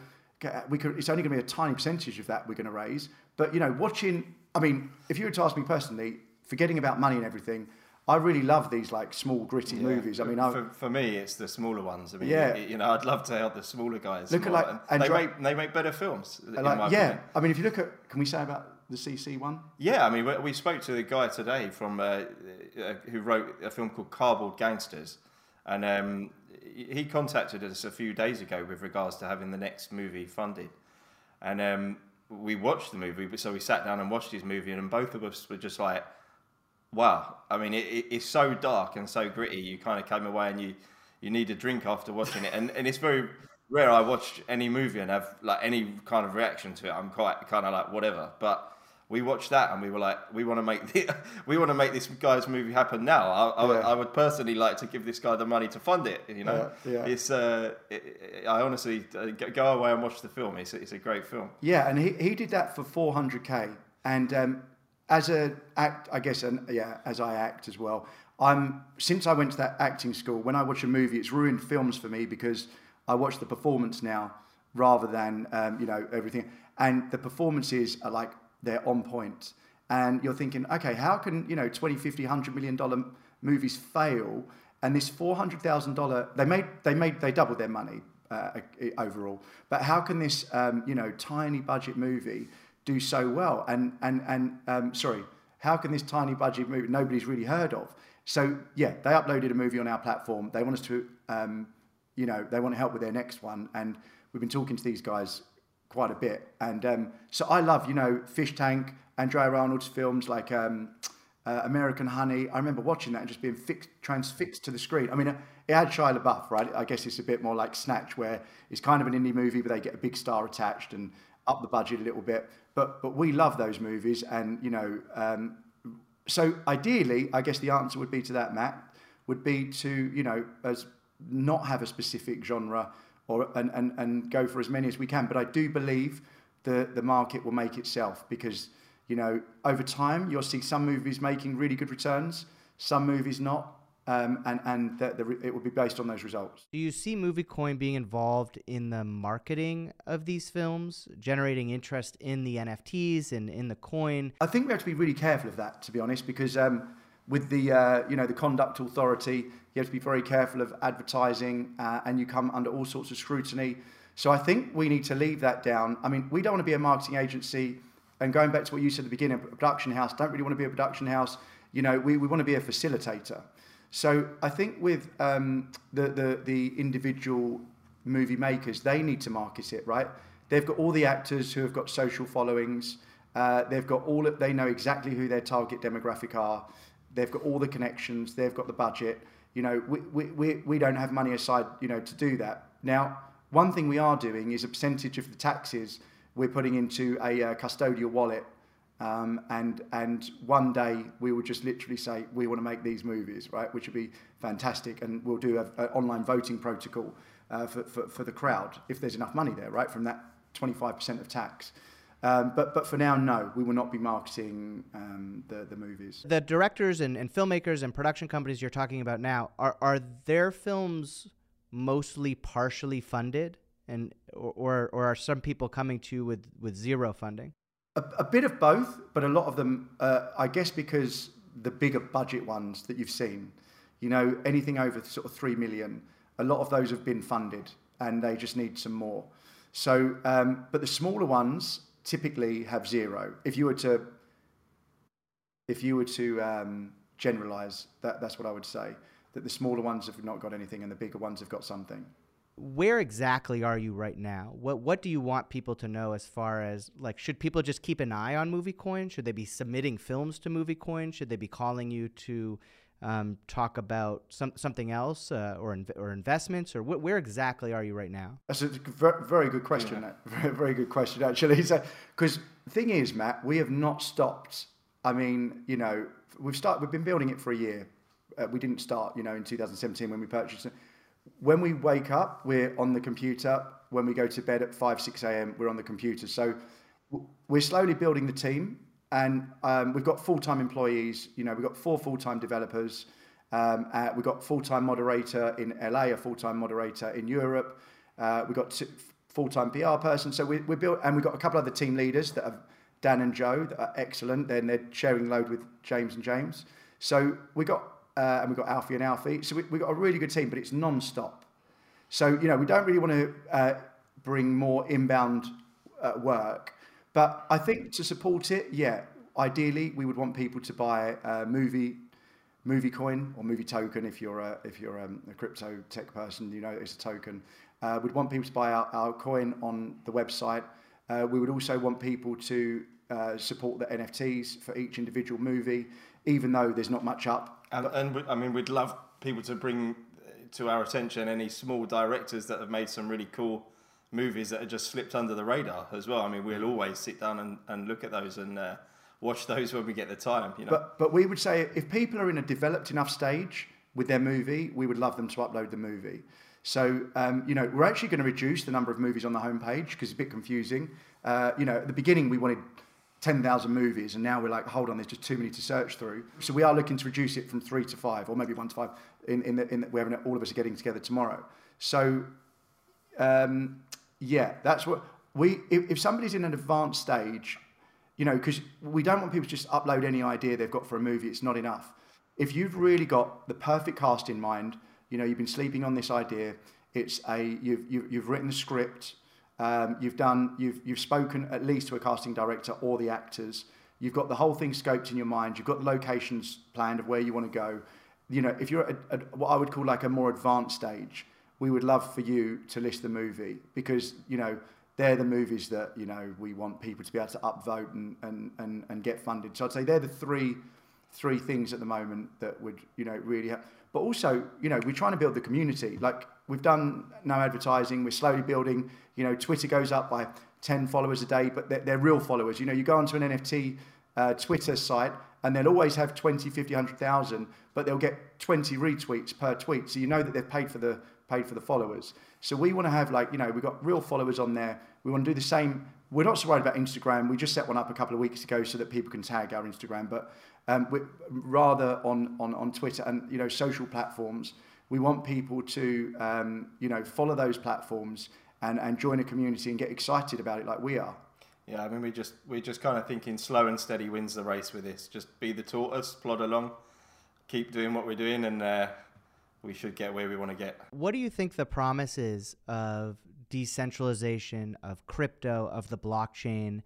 S1: we could, it's only going to be a tiny percentage of that we're going to raise. But, you know, watching, I mean, if you were to ask me personally, forgetting about money and everything, I really love these like small gritty yeah. movies. I mean,
S3: for, for, me, it's the smaller ones. I mean, yeah. you know, I'd love to help the smaller guys.
S1: Look at like, and
S3: they make they make better films.
S1: Like, yeah, opinion. I mean, if you look at, can we say about the CC one?
S3: Yeah, I mean, we, we spoke to the guy today from uh, uh, who wrote a film called Cardboard Gangsters, and um, he contacted us a few days ago with regards to having the next movie funded, and um, we watched the movie. So we sat down and watched his movie, and both of us were just like wow. I mean, it, it's so dark and so gritty. You kind of came away and you you need a drink after watching it, and and it's very rare I watch any movie and have like any kind of reaction to it. I'm quite kind of like whatever, but. We watched that and we were like, we want to make the, we want to make this guy's movie happen now. I, I, would,
S1: Yeah.
S3: I would personally like to give this guy the money to fund it. You know,
S1: Yeah, yeah.
S3: it's uh, it, I honestly uh, go- away and watch the film. It's a, it's a great film.
S1: Yeah, and he, he did that for 400k. And um, as a act, I guess, and yeah, as I act as well. I'm since I went to that acting school. When I watch a movie, it's ruined films for me because I watch the performance now rather than um, you know everything. And the performances are like they're on point. And you're thinking, okay, how can you know 20, 50, 100 million dollar movies fail? And this 400 thousand dollar, they made they made they doubled their money uh, overall. But how can this um, you know tiny budget movie do so well? And and and um, sorry, how can this tiny budget movie nobody's really heard of? So yeah, they uploaded a movie on our platform. They want us to um, you know they want to help with their next one, and we've been talking to these guys quite a bit. And um, so I love you know Fish Tank, Andrea Arnold's films like. Um, uh, American Honey. I remember watching that and just being fixed, transfixed to the screen. I mean, it had Shia LaBeouf, right? I guess it's a bit more like Snatch, where it's kind of an indie movie, but they get a big star attached and up the budget a little bit. But but we love those movies, and you know, um, so ideally, I guess the answer would be to that, Matt, would be to you know, as not have a specific genre or and, and, and go for as many as we can. But I do believe the the market will make itself because you know, over time, you'll see some movies making really good returns, some movies not, um, and and the, the, it will be based on those results.
S2: Do you see MovieCoin being involved in the marketing of these films, generating interest in the NFTs and in the coin?
S1: I think we have to be really careful of that, to be honest, because um, with the uh, you know the conduct authority, you have to be very careful of advertising, uh, and you come under all sorts of scrutiny. So I think we need to leave that down. I mean, we don't want to be a marketing agency and going back to what you said at the beginning, a production house, don't really want to be a production house. You know, we, we want to be a facilitator. So I think with um, the, the, the individual movie makers, they need to market it, right? They've got all the actors who have got social followings. Uh, they've got all, they know exactly who their target demographic are. They've got all the connections. They've got the budget. You know, we, we, we, don't have money aside, you know, to do that. Now, one thing we are doing is a percentage of the taxes we're putting into a uh, custodial wallet. Um, and and one day we will just literally say we want to make these movies, right? Which would be fantastic, and we'll do an online voting protocol uh, for, for for the crowd if there's enough money there, right? From that 25% of tax. Um, but but for now, no, we will not be marketing um, the the movies.
S2: The directors and, and filmmakers and production companies you're talking about now are are their films mostly partially funded, and or or are some people coming to you with with zero funding?
S1: A, a bit of both, but a lot of them, uh, I guess, because the bigger budget ones that you've seen, you know, anything over sort of three million, a lot of those have been funded, and they just need some more. So, um, but the smaller ones typically have zero. If you were to, if you were to um, generalize, that that's what I would say. That the smaller ones have not got anything, and the bigger ones have got something
S2: where exactly are you right now? What what do you want people to know as far as like should people just keep an eye on MovieCoin? Should they be submitting films to MovieCoin? Should they be calling you to um, talk about some something else uh, or inv- or investments or wh- where exactly are you right now?
S1: That's a very, very good question. Yeah. Very, very good question actually. Because the thing is, Matt, we have not stopped. I mean, you know, we've started. We've been building it for a year. Uh, we didn't start, you know, in 2017 when we purchased it when we wake up, we're on the computer. When we go to bed at 5, 6 a.m., we're on the computer. So we're slowly building the team. And um, we've got full time employees. You know, we've got four full time developers. Um, uh, we've got full time moderator in LA, a full time moderator in Europe. Uh, we've got full time PR person. So we, we're built, and we've got a couple other team leaders that are Dan and Joe that are excellent. Then they're sharing load with James and James. So we got uh, and we've got Alfie and Alfie. So we, have got a really good team, but it's non-stop. So, you know, we don't really want to uh, bring more inbound uh, work. But I think to support it, yeah, ideally we would want people to buy a movie, movie coin or movie token if you're a, if you're um, a crypto tech person, you know it's a token. Uh, we'd want people to buy our, our coin on the website. Uh, we would also want people to uh, support the NFTs for each individual movie, even though there's not much up
S3: and, and we, I mean, we'd love people to bring to our attention any small directors that have made some really cool movies that have just slipped under the radar as well. I mean, we'll always sit down and, and look at those and uh, watch those when we get the time. You know.
S1: But but we would say if people are in a developed enough stage with their movie, we would love them to upload the movie. So um, you know, we're actually going to reduce the number of movies on the homepage because it's a bit confusing. Uh, you know, at the beginning we wanted 10,000 movies, and now we're like, hold on, there's just too many to search through. So we are looking to reduce it from three to five, or maybe one to five. In in the, in the, where all of us are getting together tomorrow. So um, yeah, that's what we. If, if somebody's in an advanced stage, you know, because we don't want people to just upload any idea they've got for a movie. It's not enough. If you've really got the perfect cast in mind, you know, you've been sleeping on this idea. It's a you've you've, you've written the script um, you've done, you've, you've spoken at least to a casting director or the actors. You've got the whole thing scoped in your mind. You've got the locations planned of where you want to go. You know, if you're at, at what I would call like a more advanced stage, we would love for you to list the movie because you know they're the movies that you know we want people to be able to upvote and and, and, and get funded. So I'd say they're the three three things at the moment that would you know really help. But also, you know, we're trying to build the community. Like we've done no advertising. We're slowly building. You know, Twitter goes up by 10 followers a day, but they're, they're real followers. You know, you go onto an NFT uh, Twitter site and they'll always have 20, 50, 100,000, but they'll get 20 retweets per tweet. So you know that they've paid for the paid for the followers. So we want to have like, you know, we've got real followers on there. We want to do the same. We're not so worried about Instagram. We just set one up a couple of weeks ago so that people can tag our Instagram, but um, rather on, on, on Twitter and, you know, social platforms, we want people to, um, you know, follow those platforms and, and join a community and get excited about it like we are.
S3: Yeah, I mean, we just we're just kind of thinking slow and steady wins the race with this. Just be the tortoise, plod along, keep doing what we're doing, and uh, we should get where we want to get.
S2: What do you think the promise is of decentralization, of crypto, of the blockchain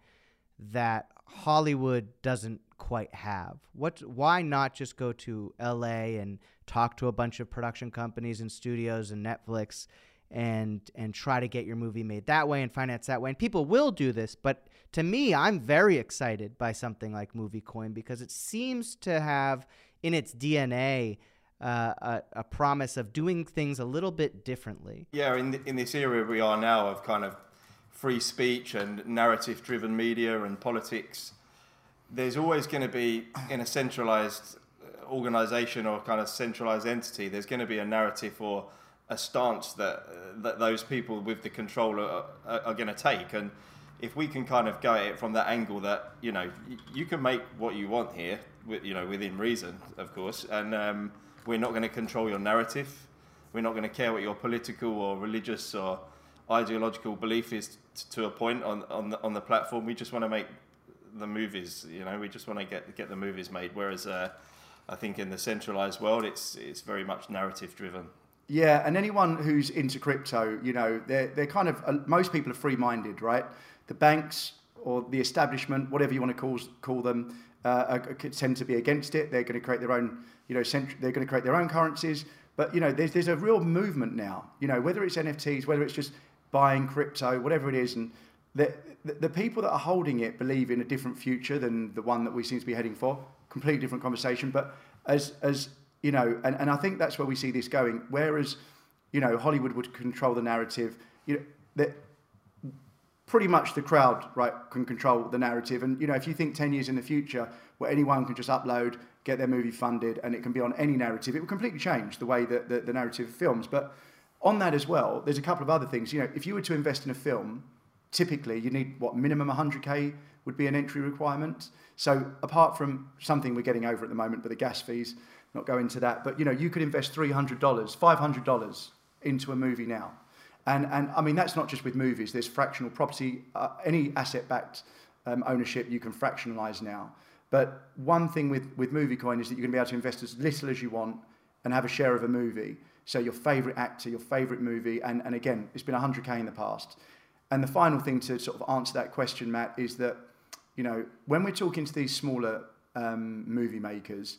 S2: that Hollywood doesn't quite have? What? Why not just go to L.A. and talk to a bunch of production companies and studios and Netflix and and try to get your movie made that way and finance that way. And people will do this, but to me, I'm very excited by something like MovieCoin because it seems to have in its DNA uh, a, a, promise of doing things a little bit differently.
S3: Yeah, in the, in this era we are now of kind of free speech and narrative-driven media and politics, there's always going to be in a centralized organization or kind of centralized entity, there's going to be a narrative or a stance that uh, that those people with the control are, are, are going to take. And if we can kind of go at it from that angle, that you know you can make what you want here, you know within reason, of course, and um, we're not going to control your narrative. We're not going to care what your political or religious or ideological belief is t- to a point on on the, on the platform. We just want to make the movies. You know, we just want to get get the movies made. Whereas uh, I think in the centralized world, it's it's very much narrative driven.
S1: Yeah, and anyone who's into crypto, you know, they're they're kind of uh, most people are free minded, right? The banks or the establishment, whatever you want to call call them, uh, are, tend to be against it. They're going to create their own, you know, they're going to create their own currencies. But you know, there's there's a real movement now. You know, whether it's NFTs, whether it's just buying crypto, whatever it is, and the, the, the people that are holding it believe in a different future than the one that we seem to be heading for completely different conversation. But as as you know, and, and I think that's where we see this going. Whereas, you know, Hollywood would control the narrative, you know, that pretty much the crowd right can control the narrative. And you know, if you think ten years in the future, where anyone can just upload, get their movie funded, and it can be on any narrative, it will completely change the way that the, the narrative films. But on that as well, there's a couple of other things. You know, if you were to invest in a film, typically you need what minimum 100k would be an entry requirement. So apart from something we're getting over at the moment, but the gas fees, not go into that. But you know, you could invest three hundred dollars, five hundred dollars into a movie now, and and I mean that's not just with movies. There's fractional property, uh, any asset-backed um, ownership you can fractionalize now. But one thing with with MovieCoin is that you're going to be able to invest as little as you want and have a share of a movie. So your favorite actor, your favorite movie, and, and again, it's been 100k in the past. And the final thing to sort of answer that question, Matt, is that you know, when we're talking to these smaller um, movie makers,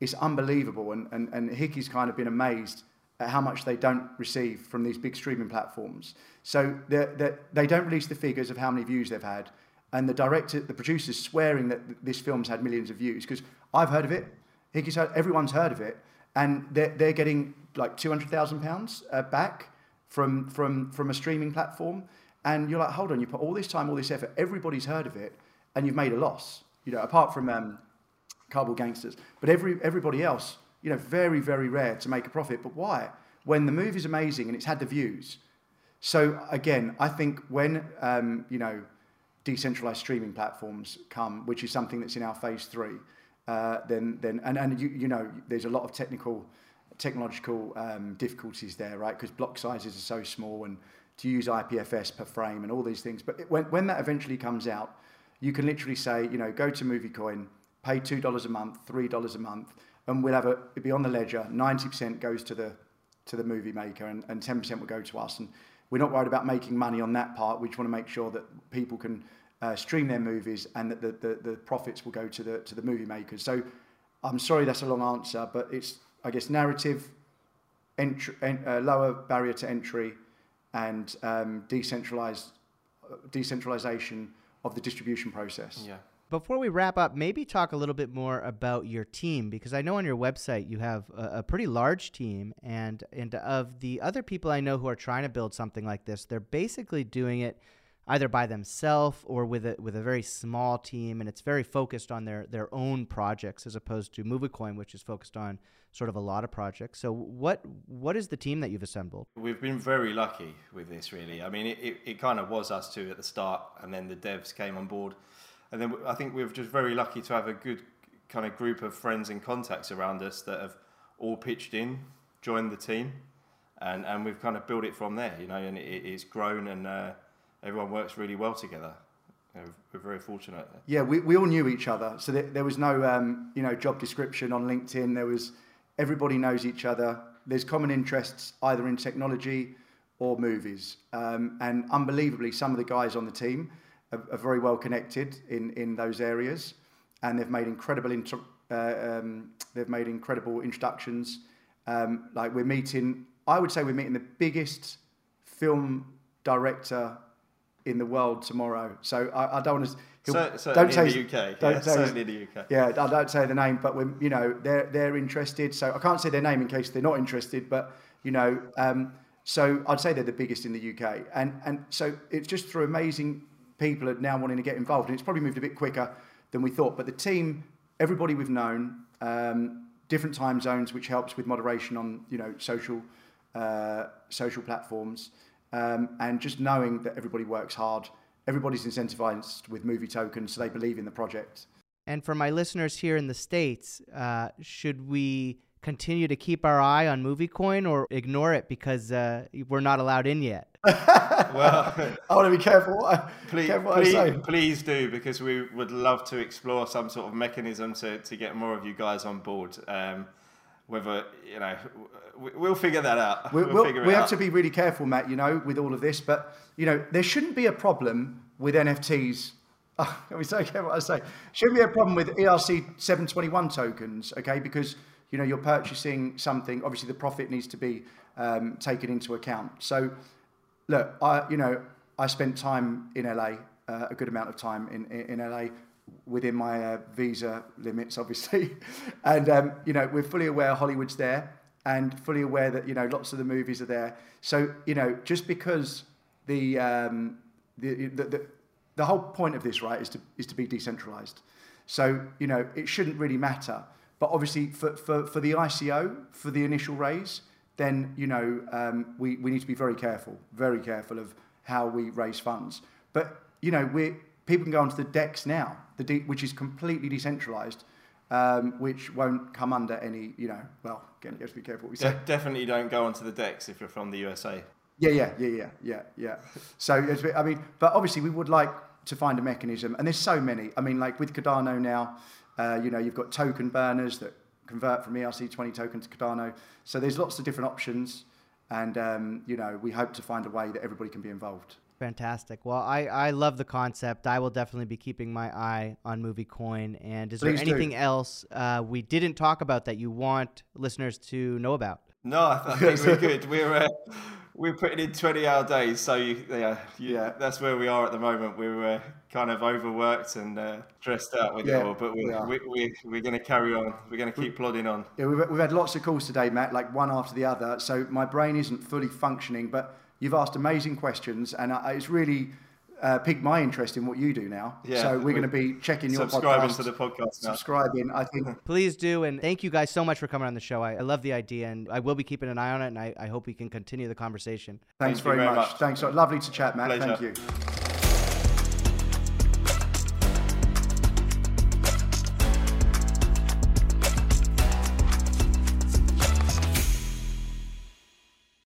S1: it's unbelievable. And, and, and Hickey's kind of been amazed at how much they don't receive from these big streaming platforms. So they're, they're, they do not release the figures of how many views they've had. And the director, the producer's swearing that this film's had millions of views because I've heard of it. Hickey's heard, everyone's heard of it. And they're, they're getting like £200,000 uh, back from, from, from a streaming platform. and you're like, hold on, you put all this time, all this effort, everybody's heard of it, and you've made a loss. You know, apart from um, Cardboard Gangsters, but every everybody else, you know, very very rare to make a profit. But why? When the movie's amazing and it's had the views. So again, I think when um, you know decentralized streaming platforms come, which is something that's in our phase three, uh, then then and and you you know there's a lot of technical technological um, difficulties there, right? Because block sizes are so small and to use IPFS per frame and all these things. But it, when, when that eventually comes out, you can literally say, you know, go to MovieCoin, pay $2 a month, $3 a month, and we'll have a, it'll be on the ledger, 90% goes to the, to the movie maker and, and 10% will go to us. And we're not worried about making money on that part. We just want to make sure that people can uh, stream their movies and that the, the, the profits will go to the, to the movie makers. So I'm sorry that's a long answer, but it's, I guess, narrative, entry, uh, lower barrier to entry, and um, decentralized decentralization of the distribution process.
S3: Yeah.
S2: Before we wrap up, maybe talk a little bit more about your team because I know on your website you have a, a, pretty large team, and and of the other people I know who are trying to build something like this, they're basically doing it either by themselves or with a with a very small team, and it's very focused on their their own projects as opposed to MovieCoin, which is focused on sort of a lot of projects. So what what is the team that you've assembled?
S3: We've been very lucky with this, really. I mean, it, it, it kind of was us two at the start, and then the devs came on board, and then I think we're just very lucky to have a good kind of group of friends and contacts around us that have all pitched in, joined the team, and and we've kind of built it from there, you know, and it, it's grown and uh, everyone works really well together. You know, we're very fortunate.
S1: Yeah, we, we all knew each other, so there, there was no um, you know job description on LinkedIn. There was everybody knows each other. There's common interests either in technology or movies. Um, and unbelievably, some of the guys on the team are, are, very well connected in, in those areas, and they've made incredible inter- uh, um, they've made incredible introductions. Um, like we're meeting, I would say we're meeting the biggest film director in the world tomorrow. So I, I don't want to
S3: so, don't say, the UK. Don't yeah, in the UK.
S1: Yeah, I don't say the name, but when you know they're they're interested. So I can't say their name in case they're not interested. But you know, um, so I'd say they're the biggest in the UK, and and so it's just through amazing people are now wanting to get involved, and it's probably moved a bit quicker than we thought. But the team, everybody we've known, um, different time zones, which helps with moderation on you know social uh, social platforms, um, and just knowing that everybody works hard everybody's incentivized with movie tokens, so they believe in the project.
S2: And for my listeners here in the States, uh, should we continue to keep our eye on MovieCoin or ignore it because uh, we're not allowed in yet?
S1: well, I want to be careful. What I,
S3: please,
S1: careful
S3: what please, please, do because we would love to explore some sort of mechanism to, to get more of you guys on board. Um, whether you know we'll figure that out.
S1: We'll, we'll, we'll we have out. to be really careful, Matt. You know, with all of this, but you know, there shouldn't be a problem with NFTs. Oh, let me say what I say. Shouldn't be a problem with ERC 721 tokens, okay? Because you know you're purchasing something. Obviously, the profit needs to be um, taken into account. So, look, I you know I spent time in LA, uh, a good amount of time in in, in LA within my uh, visa limits, obviously. and, um, you know, we're fully aware Hollywood's there and fully aware that, you know, lots of the movies are there. So, you know, just because the, um, the, the, the, the whole point of this, right, is to, is to be decentralized. So, you know, it shouldn't really matter. But obviously, for, for, for the ICO, for the initial raise, then, you know, um, we, we need to be very careful, very careful of how we raise funds. But, you know, we're, people can go onto the DEX now, the which is completely decentralized, um, which won't come under any, you know, well, again, you have to be careful what we say. De-
S3: definitely don't go onto the DEX if you're from the USA.
S1: Yeah, yeah, yeah, yeah, yeah, yeah. So, I mean, but obviously we would like to find a mechanism, and there's so many. I mean, like with Cardano now, uh, you know, you've got token burners that convert from ERC20 token to Cardano. So there's lots of different options, and um, you know, we hope to find a way that everybody can be involved.
S2: Fantastic. Well, I, I love the concept. I will definitely be keeping my eye on MovieCoin. And is Please there anything do. else uh, we didn't talk about that you want listeners to know about?
S3: No, I think we're good. We're uh, we're putting in twenty hour days, so you, yeah, yeah, that's where we are at the moment. We're uh, kind of overworked and uh, stressed out with yeah, it all, but we're we, we, we're going to carry on. We're going to keep plodding on.
S1: Yeah, we've, we've had lots of calls today, Matt, like one after the other. So my brain isn't fully functioning, but You've asked amazing questions, and I, it's really uh, piqued my interest in what you do now.
S3: Yeah,
S1: so we're going to be checking your podcast.
S3: Subscribing
S1: podcast,
S3: to the podcast now.
S1: subscribing. I think
S2: Please do. And thank you guys so much for coming on the show. I, I love the idea and I will be keeping an eye on it. And I, I hope we can continue the conversation.
S1: thanks
S3: Thank
S1: very,
S3: very
S1: much.
S3: much.
S1: Thanks. Lovely to chat, Matt.
S3: Pleasure.
S1: Thank you.